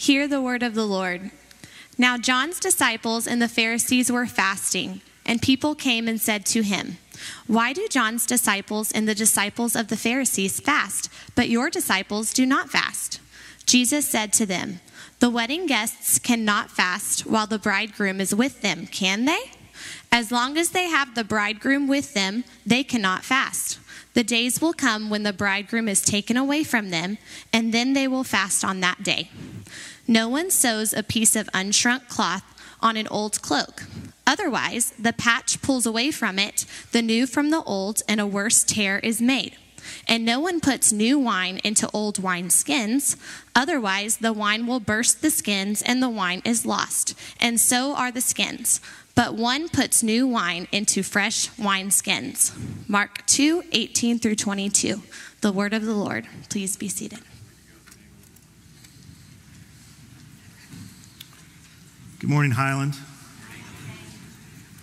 Hear the word of the Lord. Now, John's disciples and the Pharisees were fasting, and people came and said to him, Why do John's disciples and the disciples of the Pharisees fast, but your disciples do not fast? Jesus said to them, The wedding guests cannot fast while the bridegroom is with them, can they? As long as they have the bridegroom with them, they cannot fast. The days will come when the bridegroom is taken away from them, and then they will fast on that day. No one sews a piece of unshrunk cloth on an old cloak. Otherwise, the patch pulls away from it, the new from the old, and a worse tear is made. And no one puts new wine into old wine skins. Otherwise, the wine will burst the skins, and the wine is lost. And so are the skins. But one puts new wine into fresh wine skins. Mark 2 18 through 22. The word of the Lord. Please be seated. Good morning, Highland.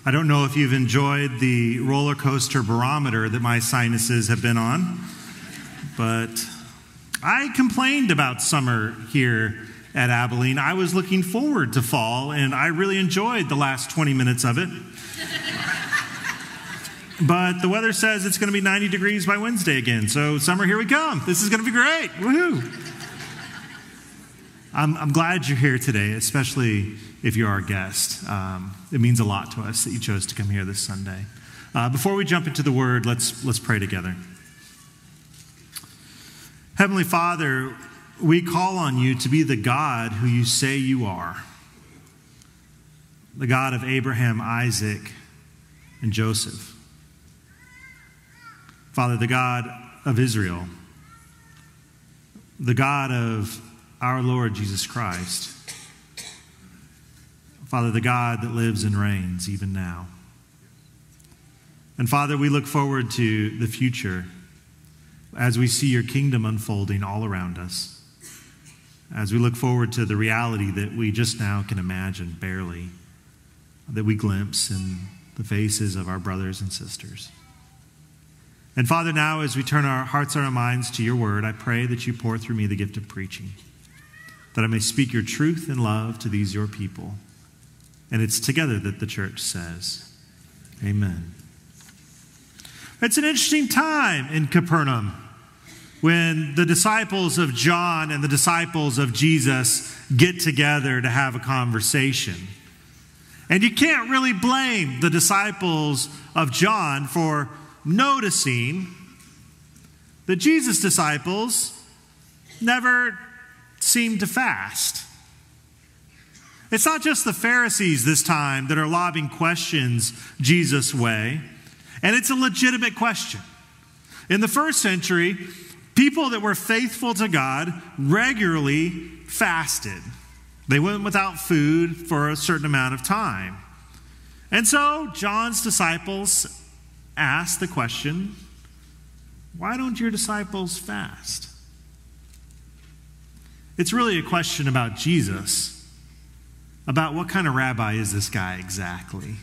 I don't know if you've enjoyed the roller coaster barometer that my sinuses have been on, but I complained about summer here at Abilene. I was looking forward to fall, and I really enjoyed the last 20 minutes of it. but the weather says it's going to be 90 degrees by Wednesday again, so summer, here we come. This is going to be great. Woohoo! I'm, I'm glad you're here today, especially if you're our guest. Um, it means a lot to us that you chose to come here this Sunday. Uh, before we jump into the word, let's, let's pray together. Heavenly Father, we call on you to be the God who you say you are the God of Abraham, Isaac, and Joseph. Father, the God of Israel, the God of our Lord Jesus Christ. Father, the God that lives and reigns even now. And Father, we look forward to the future as we see your kingdom unfolding all around us. As we look forward to the reality that we just now can imagine barely, that we glimpse in the faces of our brothers and sisters. And Father, now as we turn our hearts and our minds to your word, I pray that you pour through me the gift of preaching, that I may speak your truth and love to these your people. And it's together that the church says, Amen. It's an interesting time in Capernaum when the disciples of John and the disciples of Jesus get together to have a conversation. And you can't really blame the disciples of John for noticing that Jesus' disciples never seemed to fast. It's not just the Pharisees this time that are lobbing questions Jesus' way, and it's a legitimate question. In the first century, people that were faithful to God regularly fasted. They went without food for a certain amount of time. And so John's disciples asked the question why don't your disciples fast? It's really a question about Jesus about what kind of rabbi is this guy exactly.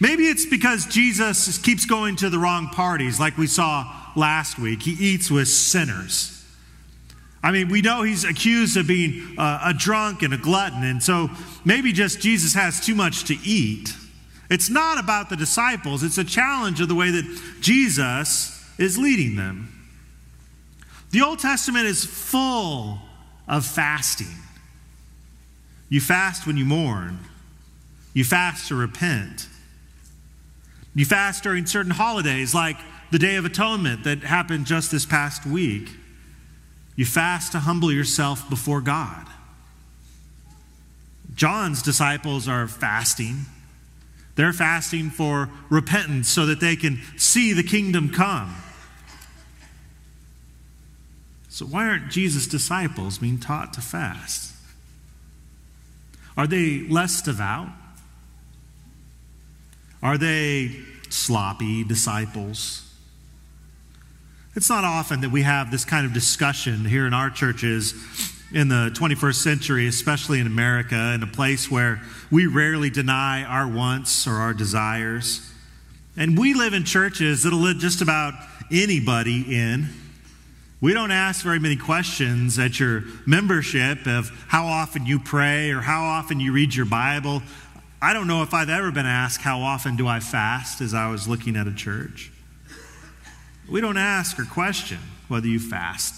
Maybe it's because Jesus keeps going to the wrong parties, like we saw last week. He eats with sinners. I mean, we know he's accused of being uh, a drunk and a glutton, and so maybe just Jesus has too much to eat. It's not about the disciples, it's a challenge of the way that Jesus is leading them. The Old Testament is full of fasting. You fast when you mourn. You fast to repent. You fast during certain holidays, like the Day of Atonement that happened just this past week. You fast to humble yourself before God. John's disciples are fasting. They're fasting for repentance so that they can see the kingdom come. So, why aren't Jesus' disciples being taught to fast? Are they less devout? Are they sloppy disciples? It's not often that we have this kind of discussion here in our churches in the 21st century, especially in America, in a place where we rarely deny our wants or our desires. And we live in churches that'll let just about anybody in We don't ask very many questions at your membership of how often you pray or how often you read your Bible. I don't know if I've ever been asked, How often do I fast as I was looking at a church? We don't ask or question whether you fast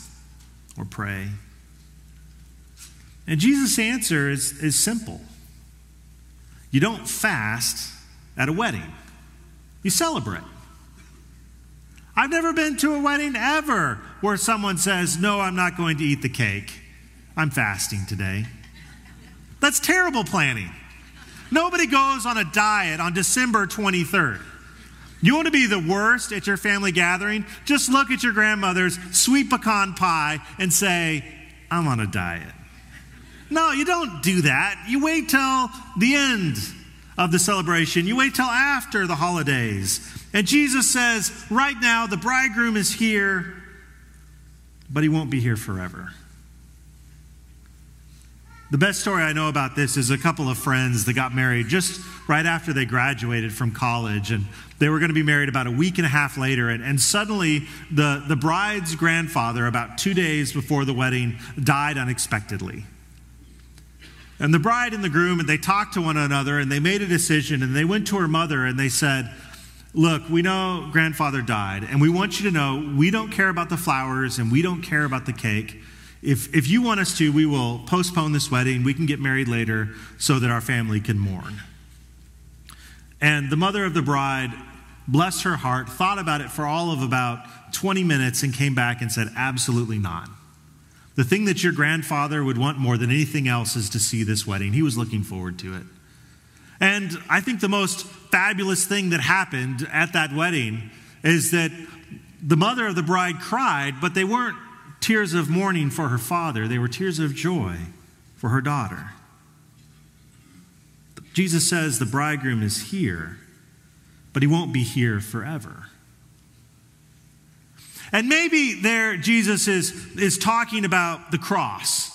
or pray. And Jesus' answer is, is simple you don't fast at a wedding, you celebrate. I've never been to a wedding ever where someone says, No, I'm not going to eat the cake. I'm fasting today. That's terrible planning. Nobody goes on a diet on December 23rd. You want to be the worst at your family gathering? Just look at your grandmother's sweet pecan pie and say, I'm on a diet. No, you don't do that. You wait till the end of the celebration. You wait till after the holidays. And Jesus says, right now, the bridegroom is here, but he won't be here forever. The best story I know about this is a couple of friends that got married just right after they graduated from college. And they were going to be married about a week and a half later. And, and suddenly, the, the bride's grandfather, about two days before the wedding, died unexpectedly. And the bride and the groom, and they talked to one another and they made a decision. And they went to her mother and they said, Look, we know grandfather died, and we want you to know we don't care about the flowers and we don't care about the cake. If, if you want us to, we will postpone this wedding. We can get married later so that our family can mourn. And the mother of the bride, bless her heart, thought about it for all of about 20 minutes and came back and said, Absolutely not. The thing that your grandfather would want more than anything else is to see this wedding. He was looking forward to it. And I think the most fabulous thing that happened at that wedding is that the mother of the bride cried, but they weren't tears of mourning for her father, they were tears of joy for her daughter. Jesus says the bridegroom is here, but he won't be here forever. And maybe there Jesus is, is talking about the cross.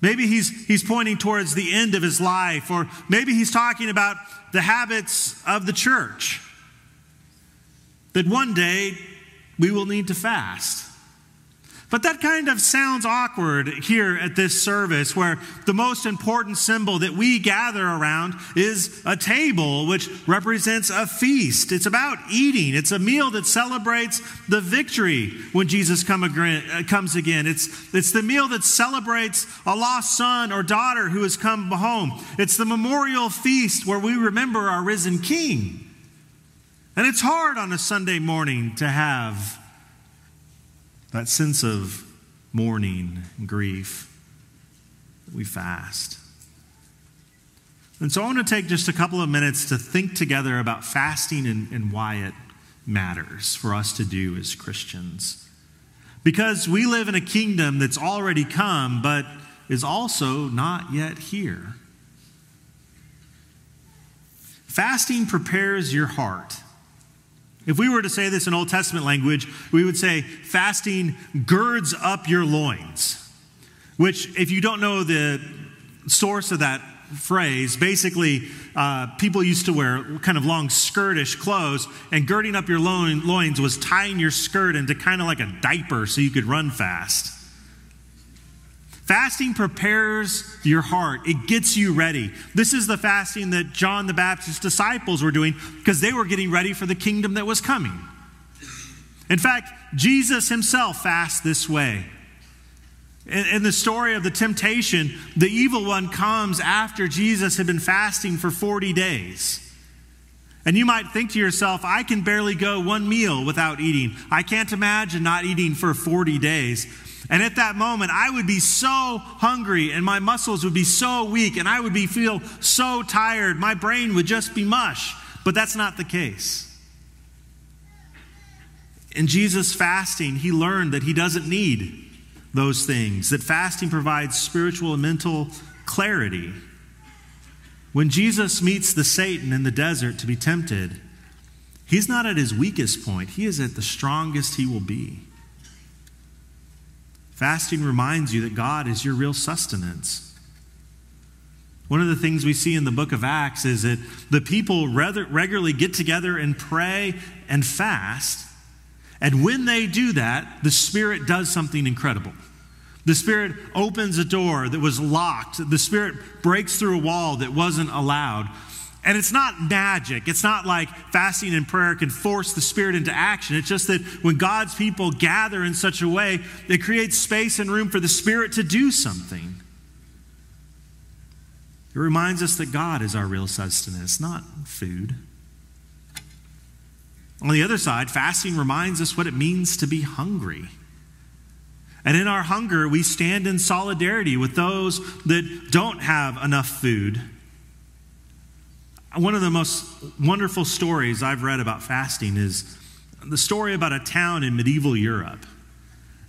Maybe he's, he's pointing towards the end of his life, or maybe he's talking about the habits of the church. That one day we will need to fast. But that kind of sounds awkward here at this service where the most important symbol that we gather around is a table, which represents a feast. It's about eating, it's a meal that celebrates the victory when Jesus come again, comes again. It's, it's the meal that celebrates a lost son or daughter who has come home. It's the memorial feast where we remember our risen king. And it's hard on a Sunday morning to have that sense of mourning and grief, we fast. And so I want to take just a couple of minutes to think together about fasting and, and why it matters for us to do as Christians. Because we live in a kingdom that's already come, but is also not yet here. Fasting prepares your heart if we were to say this in Old Testament language, we would say fasting girds up your loins, which, if you don't know the source of that phrase, basically, uh, people used to wear kind of long skirtish clothes, and girding up your loins was tying your skirt into kind of like a diaper so you could run fast. Fasting prepares your heart, it gets you ready. This is the fasting that John the Baptist's disciples were doing because they were getting ready for the kingdom that was coming. In fact, Jesus himself fasts this way. In, in, the story of the temptation, the evil one comes after Jesus had been fasting for 40 days. And you might think to yourself, I can barely go one meal without eating. I can't imagine not eating for 40 days. And at that moment, I would be so hungry and my muscles would be so weak and I would be feel so tired. My brain would just be mush. But that's not the case. In Jesus' fasting, he learned that he doesn't need those things, that fasting provides spiritual and mental clarity. When Jesus meets the Satan in the desert to be tempted, he's not at his weakest point, he is at the strongest he will be. Fasting reminds you that God is your real sustenance. One of the things we see in the book of Acts is that the people rather regularly get together and pray and fast. And when they do that, the Spirit does something incredible. The Spirit opens a door that was locked. The Spirit breaks through a wall that wasn't allowed. And it's not magic. It's not like fasting and prayer can force the Spirit into action. It's just that when God's people gather in such a way, it creates space and room for the Spirit to do something. It reminds us that God is our real sustenance, not food. On the other side, fasting reminds us what it means to be hungry. And in our hunger, we stand in solidarity with those that don't have enough food. One of the most wonderful stories I've read about fasting is the story about a town in medieval Europe.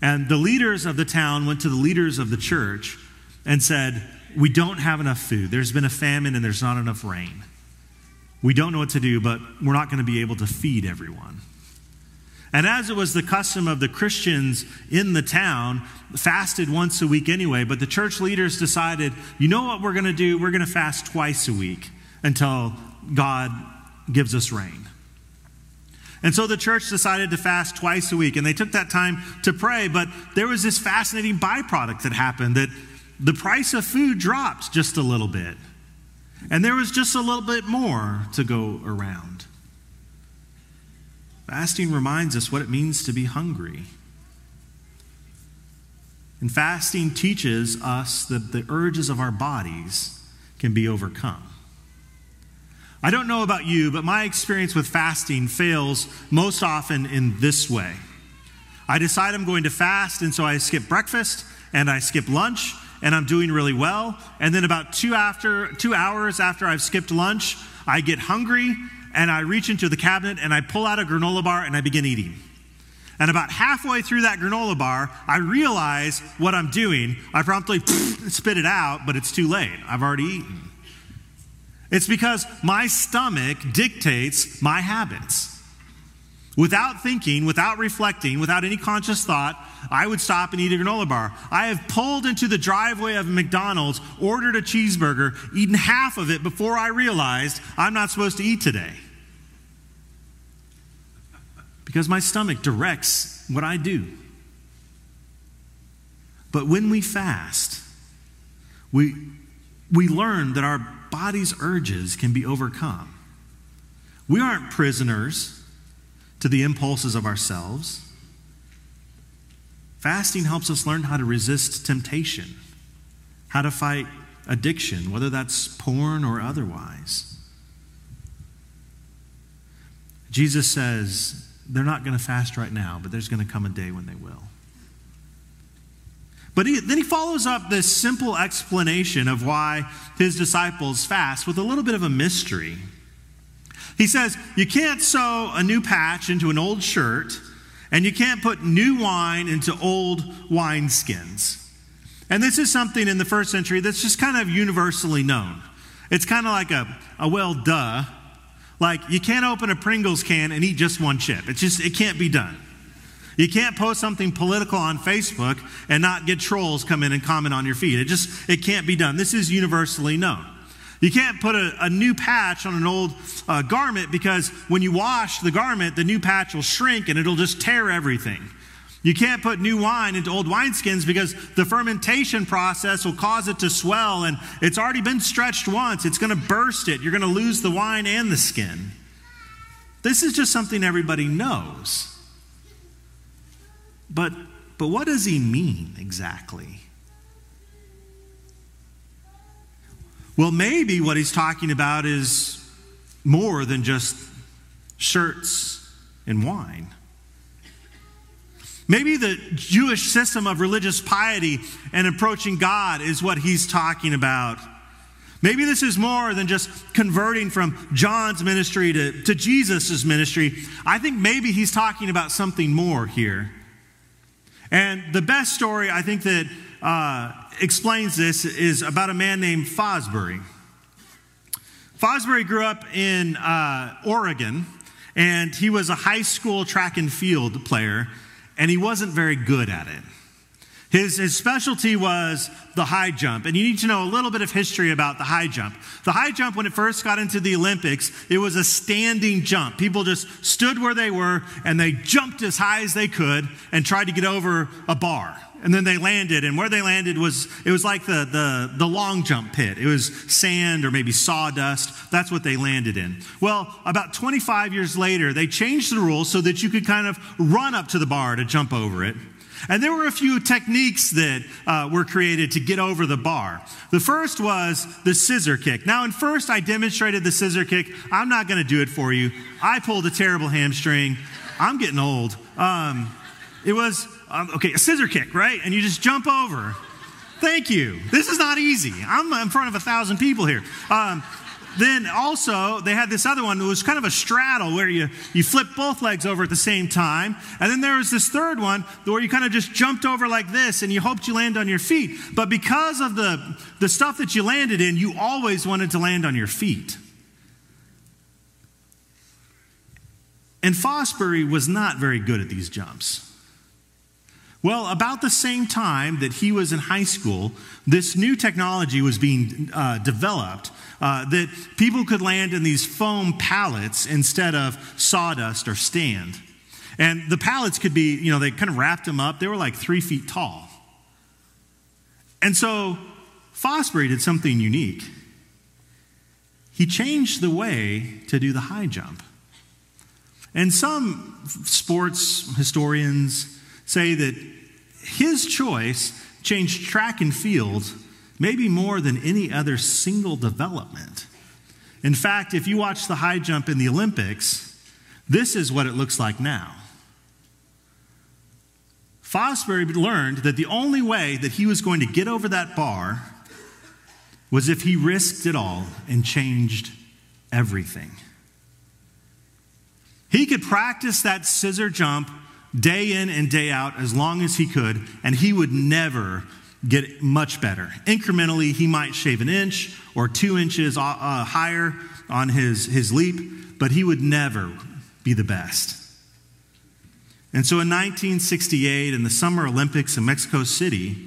And the leaders of the town went to the leaders of the church and said, We don't have enough food. There's been a famine and there's not enough rain. We don't know what to do, but we're not going to be able to feed everyone. And as it was the custom of the Christians in the town, fasted once a week anyway, but the church leaders decided, you know what we're going to do? We're going to fast twice a week until God gives us rain. And so the church decided to fast twice a week, and they took that time to pray, but there was this fascinating byproduct that happened that the price of food dropped just a little bit. And there was just a little bit more to go around. Fasting reminds us what it means to be hungry. And fasting teaches us that the urges of our bodies can be overcome. I don't know about you, but my experience with fasting fails most often in this way. I decide I'm going to fast, and so I skip breakfast and I skip lunch and I'm doing really well. And then about two after two hours after I've skipped lunch, I get hungry and I reach into the cabinet and I pull out a granola bar and I begin eating. And about halfway through that granola bar, I realize what I'm doing. I promptly spit it out, but it's too late. I've already eaten. It's because my stomach dictates my habits. Without thinking, without reflecting, without any conscious thought, I would stop and eat a granola bar. I have pulled into the driveway of McDonald's, ordered a cheeseburger, eaten half of it before I realized I'm not supposed to eat today. Because my stomach directs what I do. But when we fast, we, we learn that our body's urges can be overcome. We aren't prisoners to the impulses of ourselves. Fasting helps us learn how to resist temptation, how to fight addiction, whether that's porn or otherwise. Jesus says they're not going to fast right now, but there's going to come a day when they will. But he, then he follows up this simple explanation of why his disciples fast with a little bit of a mystery. He says, You can't sew a new patch into an old shirt, and you can't put new wine into old wineskins. And this is something in the first century that's just kind of universally known. It's kind of like a, a well, duh. Like, you can't open a Pringles can and eat just one chip. It's just, it can't be done. You can't post something political on Facebook and not get trolls come in and comment on your feed. It just, it can't be done. This is universally known. You can't put a, a new patch on an old uh, garment because when you wash the garment, the new patch will shrink and it'll just tear everything. You can't put new wine into old wineskins because the fermentation process will cause it to swell and it's already been stretched once. It's going to burst it. You're going to lose the wine and the skin. This is just something everybody knows. But, but what does he mean exactly? Well, maybe what he's talking about is more than just shirts and wine. Maybe the Jewish system of religious piety and approaching God is what he's talking about. Maybe this is more than just converting from John's ministry to, to Jesus' ministry. I think maybe he's talking about something more here. And the best story I think that uh, explains this is about a man named Fosbury. Fosbury grew up in uh, Oregon, and he was a high school track and field player, and he wasn't very good at it. His, his specialty was the high jump. And you need to know a little bit of history about the high jump. The high jump, when it first got into the Olympics, it was a standing jump. People just stood where they were and they jumped as high as they could and tried to get over a bar. And then they landed, and where they landed was it was like the, the, the long jump pit. It was sand or maybe sawdust. That's what they landed in. Well, about 25 years later, they changed the rules so that you could kind of run up to the bar to jump over it. And there were a few techniques that uh, were created to get over the bar. The first was the scissor kick. Now, in first, I demonstrated the scissor kick. I'm not going to do it for you. I pulled a terrible hamstring. I'm getting old. Um, it was, um, okay, a scissor kick, right? And you just jump over. Thank you. This is not easy. I'm in front of a thousand people here. Um, then also, they had this other one that was kind of a straddle where you, you flip both legs over at the same time. And then there was this third one where you kind of just jumped over like this and you hoped you land on your feet. But because of the, the stuff that you landed in, you always wanted to land on your feet. And Fosbury was not very good at these jumps. Well, about the same time that he was in high school, this new technology was being uh, developed uh, that people could land in these foam pallets instead of sawdust or stand. And the pallets could be, you know, they kind of wrapped them up. They were like three feet tall. And so Fosbury did something unique. He changed the way to do the high jump. And some sports historians say that his choice changed track and field maybe more than any other single development. In fact, if you watch the high jump in the Olympics, this is what it looks like now. Fosbury learned that the only way that he was going to get over that bar was if he risked it all and changed everything. He could practice that scissor jump day in and day out as long as he could, and he would never get much better. Incrementally, he might shave an inch or two inches uh, uh, higher on his, his leap, but he would never be the best. And so in 1968, in the Summer Olympics in Mexico City,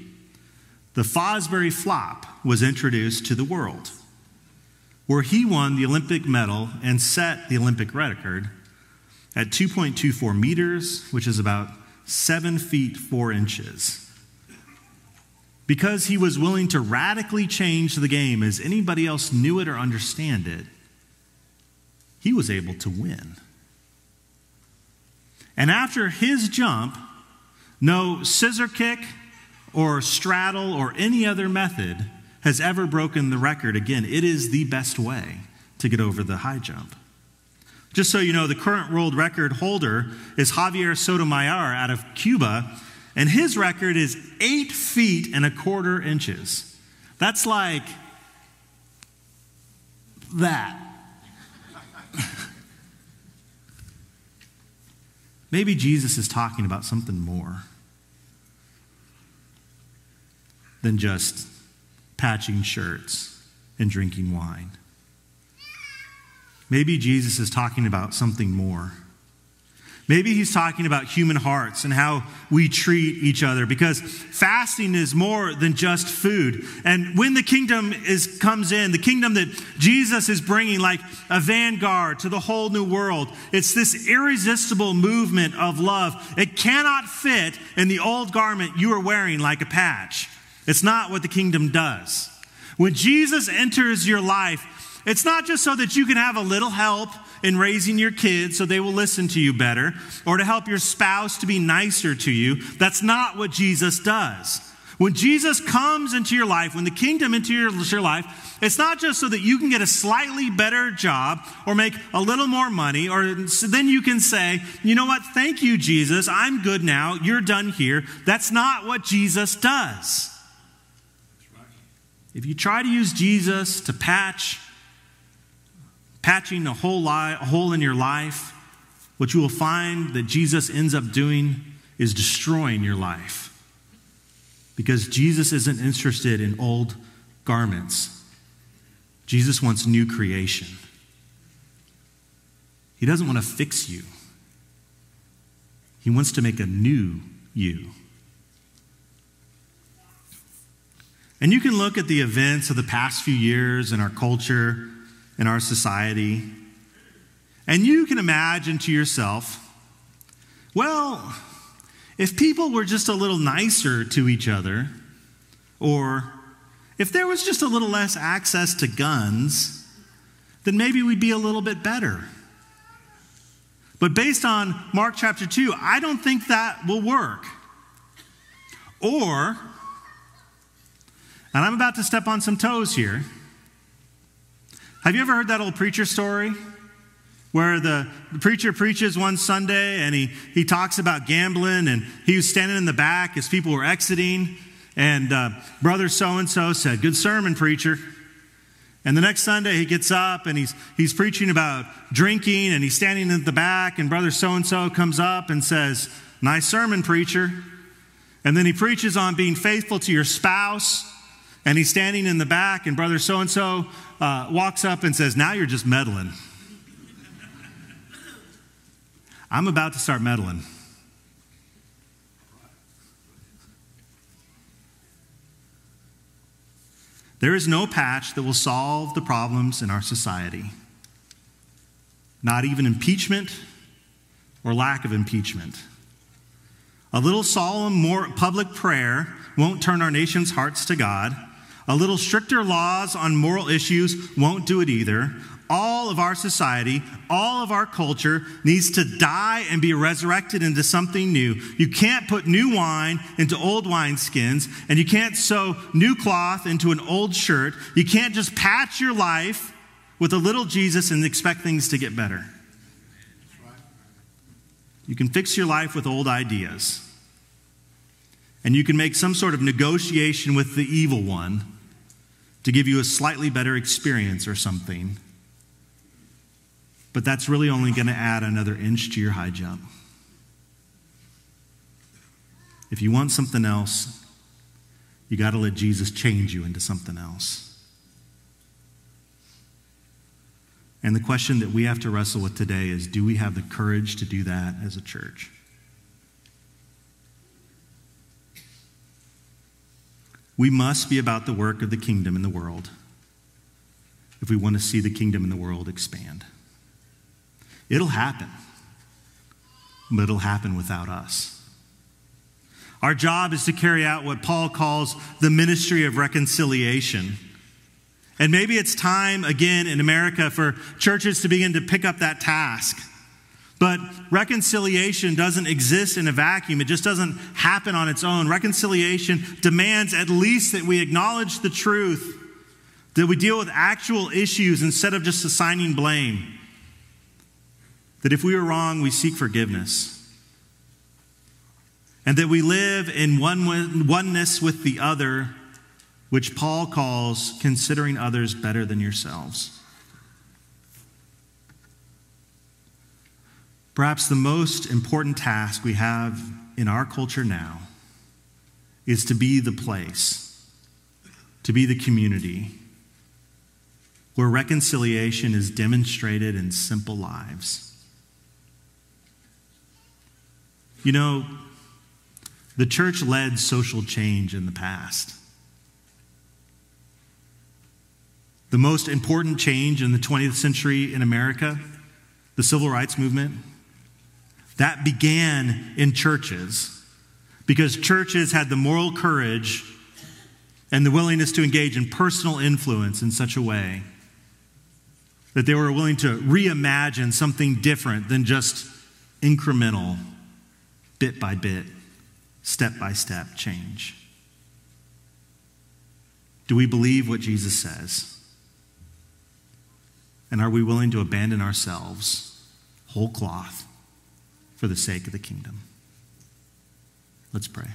the Fosbury flop was introduced to the world, where he won the Olympic medal and set the Olympic record at 2.24 meters, which is about 7 feet 4 inches. Because he was willing to radically change the game as anybody else knew it or understand it, he was able to win. And after his jump, no scissor kick or straddle or any other method has ever broken the record. Again, it is the best way to get over the high jump. Just so you know, the current world record holder is Javier Sotomayor out of Cuba, and his record is eight feet and a quarter inches. That's like that. Maybe Jesus is talking about something more than just patching shirts and drinking wine. Maybe Jesus is talking about something more. Maybe he's talking about human hearts and how we treat each other because fasting is more than just food. And when the kingdom is comes in, the kingdom that Jesus is bringing like a vanguard to the whole new world, it's this irresistible movement of love. It cannot fit in the old garment you are wearing like a patch. It's not what the kingdom does. When Jesus enters your life, it's not just so that you can have a little help in raising your kids so they will listen to you better or to help your spouse to be nicer to you. That's not what Jesus does. When Jesus comes into your life, when the kingdom into your, your life, it's not just so that you can get a slightly better job or make a little more money, or so then you can say, you know what, thank you, Jesus, I'm good now, you're done here. That's not what Jesus does. If you try to use Jesus to patch patching a hole, li- a hole in your life, what you will find that Jesus ends up doing is destroying your life. Because Jesus isn't interested in old garments, Jesus wants new creation. He doesn't want to fix you, He wants to make a new you. And you can look at the events of the past few years in our culture, in our society, and you can imagine to yourself, well, if people were just a little nicer to each other, or if there was just a little less access to guns, then maybe we'd be a little bit better. But based on Mark chapter 2, I don't think that will work. Or, and I'm about to step on some toes here. Have you ever heard that old preacher story? Where the, the preacher preaches one Sunday and he, he talks about gambling, and he was standing in the back as people were exiting, and uh, brother so and so said, Good sermon, preacher. And the next Sunday, he gets up and he's, he's preaching about drinking, and he's standing at the back, and brother so and so comes up and says, Nice sermon, preacher. And then he preaches on being faithful to your spouse, and he's standing in the back, and brother so and so walks up and says, Now you're just meddling. I'm about to start meddling. There is no patch that will solve the problems in our society. Not even impeachment or lack of impeachment. A little solemn more public prayer won't turn our nation's hearts to God. A little stricter laws on moral issues won't do it either. All of our society, all of our culture needs to die and be resurrected into something new. You can't put new wine into old wineskins, and you can't sew new cloth into an old shirt. You can't just patch your life with a little Jesus and expect things to get better. You can fix your life with old ideas. And you can make some sort of negotiation with the evil one to give you a slightly better experience or something. But that's really only going to add another inch to your high jump. If you want something else, you got to let Jesus change you into something else. And the question that we have to wrestle with today is do we have the courage to do that as a church? We must be about the work of the kingdom in the world if we want to see the kingdom in the world expand. It'll happen, but it'll happen without us. Our job is to carry out what Paul calls the ministry of reconciliation. And maybe it's time again in America for churches to begin to pick up that task. But reconciliation doesn't exist in a vacuum. It just doesn't happen on its own. Reconciliation demands at least that we acknowledge the truth, that we deal with actual issues instead of just assigning blame. That if we are wrong, we seek forgiveness. And that we live in one, oneness with the other, which Paul calls considering others better than yourselves. Perhaps the most important task we have in our culture now is to be the place, to be the community where reconciliation is demonstrated in simple lives. You know, the church led social change in the past. The most important change in the 20th century in America, the civil rights movement, that began in churches because churches had the moral courage and the willingness to engage in personal influence in such a way that they were willing to reimagine something different than just incremental, bit by bit, step by step change. Do we believe what Jesus says? And are we willing to abandon ourselves, whole cloth, for the sake of the kingdom. Let's pray.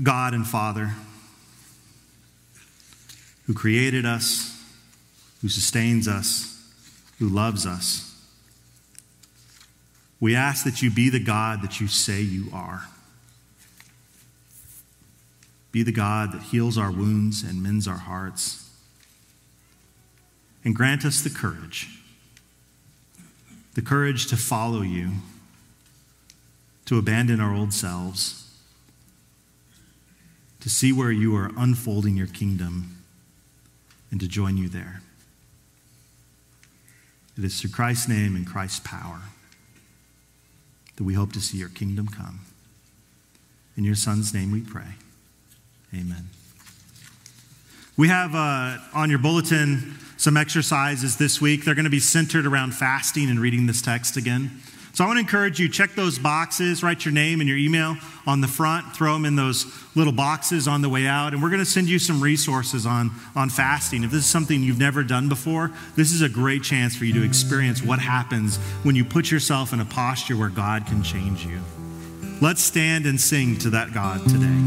God and Father, who created us, who sustains us, who loves us, we ask that you be the God that you say you are. Be the God that heals our wounds and mends our hearts. And grant us the courage the courage to follow you, to abandon our old selves, to see where you are unfolding your kingdom and to join you there. It is through Christ's name and Christ's power that we hope to see your kingdom come. In your Son's name we pray. Amen. We have uh, on your bulletin some exercises this week. They're going to be centered around fasting and reading this text again. So I want to encourage you, check those boxes, write your name and your email on the front, throw them in those little boxes on the way out, and we're going to send you some resources on, on fasting. If this is something you've never done before, this is a great chance for you to experience what happens when you put yourself in a posture where God can change you. Let's stand and sing to that God today.